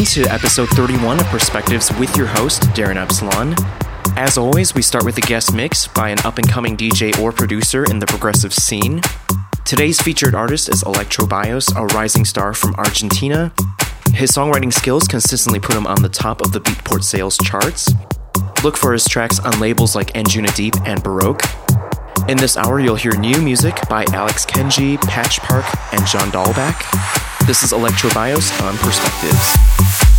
everyone to episode 31 of Perspectives with your host, Darren Epsilon. As always, we start with a guest mix by an up and coming DJ or producer in the progressive scene. Today's featured artist is Electrobios, a rising star from Argentina. His songwriting skills consistently put him on the top of the Beatport sales charts. Look for his tracks on labels like Anjuna Deep and Baroque. In this hour, you'll hear new music by Alex Kenji, Patch Park, and John Dahlback. This is Electrobios on Perspectives.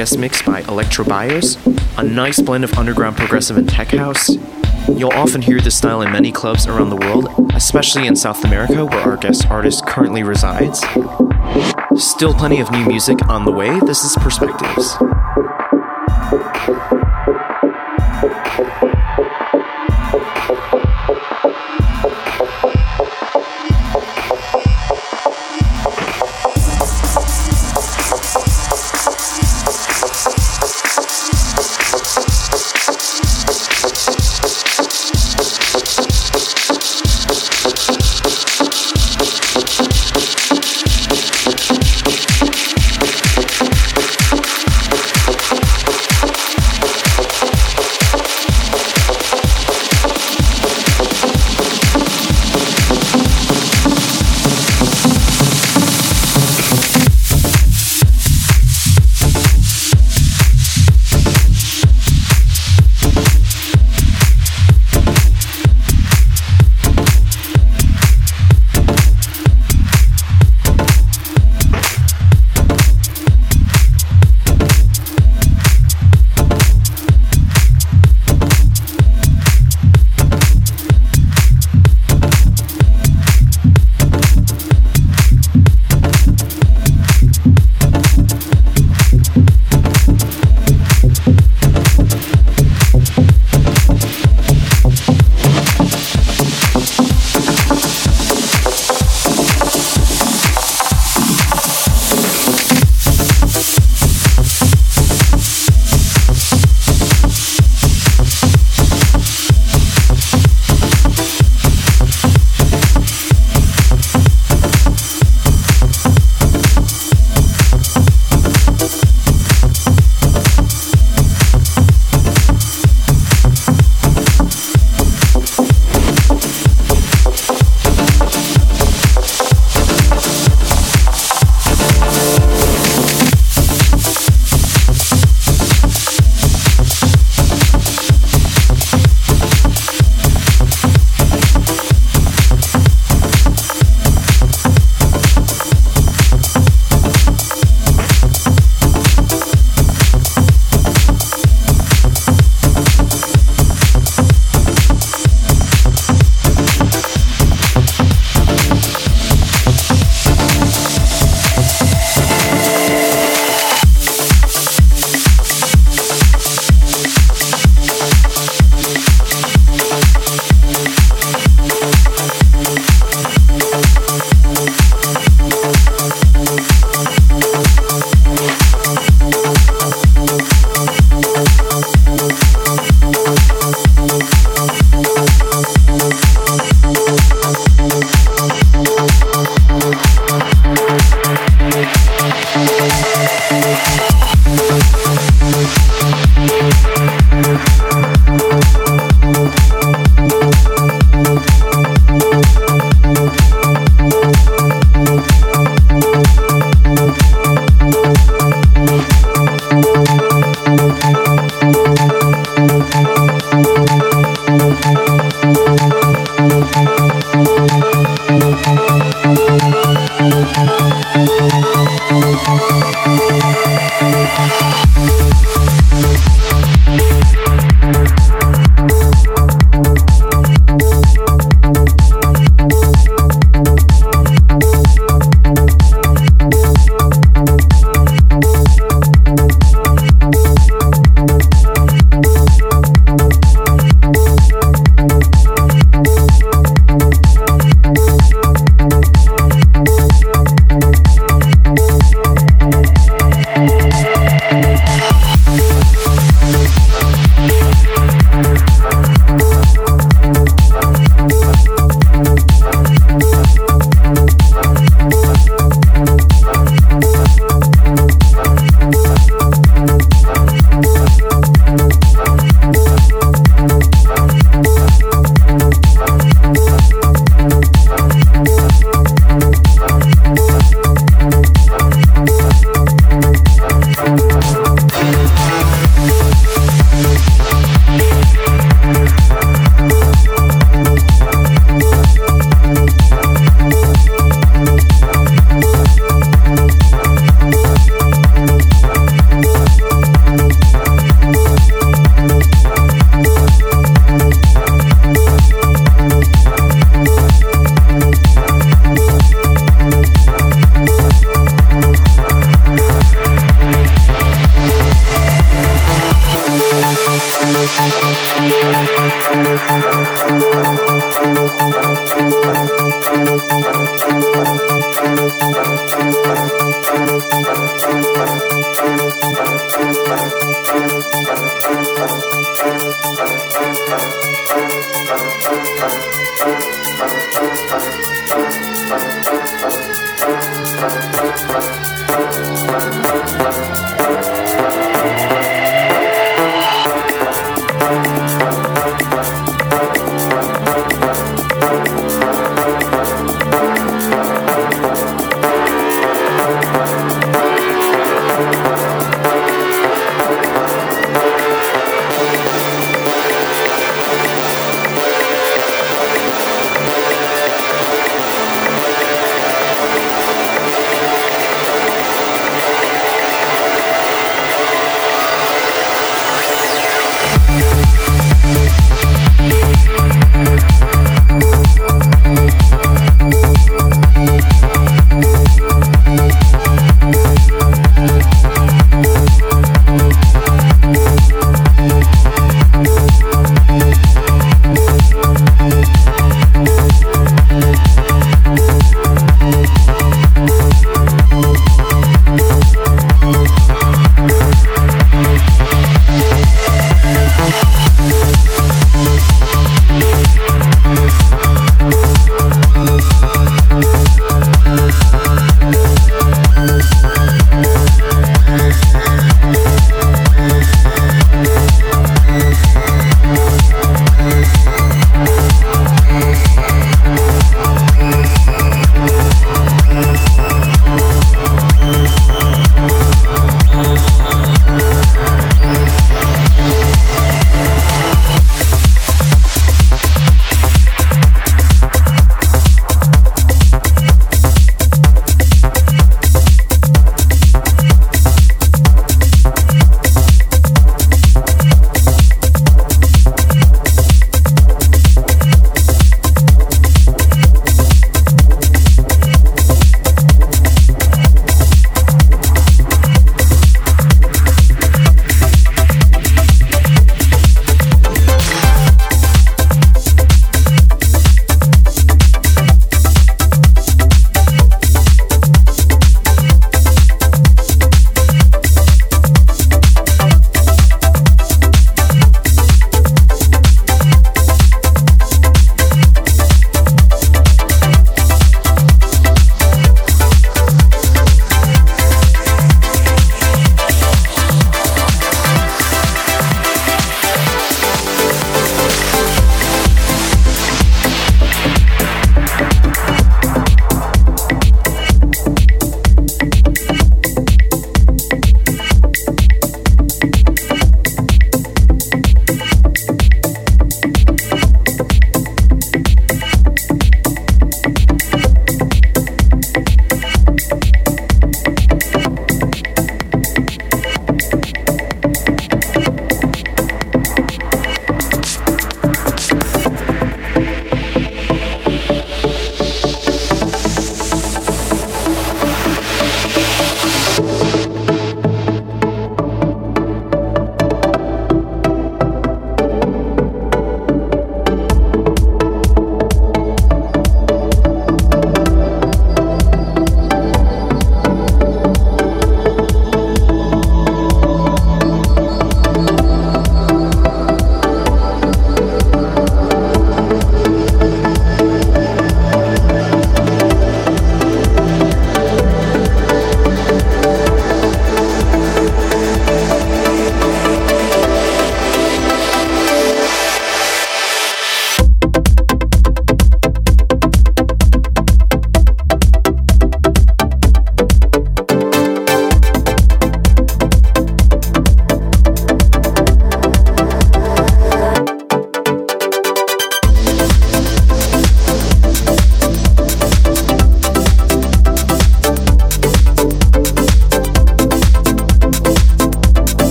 Guest mix by Electrobios, a nice blend of underground progressive and tech house. You'll often hear this style in many clubs around the world, especially in South America where our guest artist currently resides. Still plenty of new music on the way. This is Perspectives.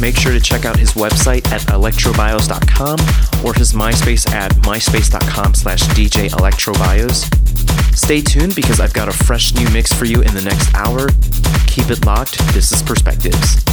Make sure to check out his website at electrobios.com or his MySpace at myspace.com slash DJ Electrobios. Stay tuned because I've got a fresh new mix for you in the next hour. Keep it locked. This is Perspectives.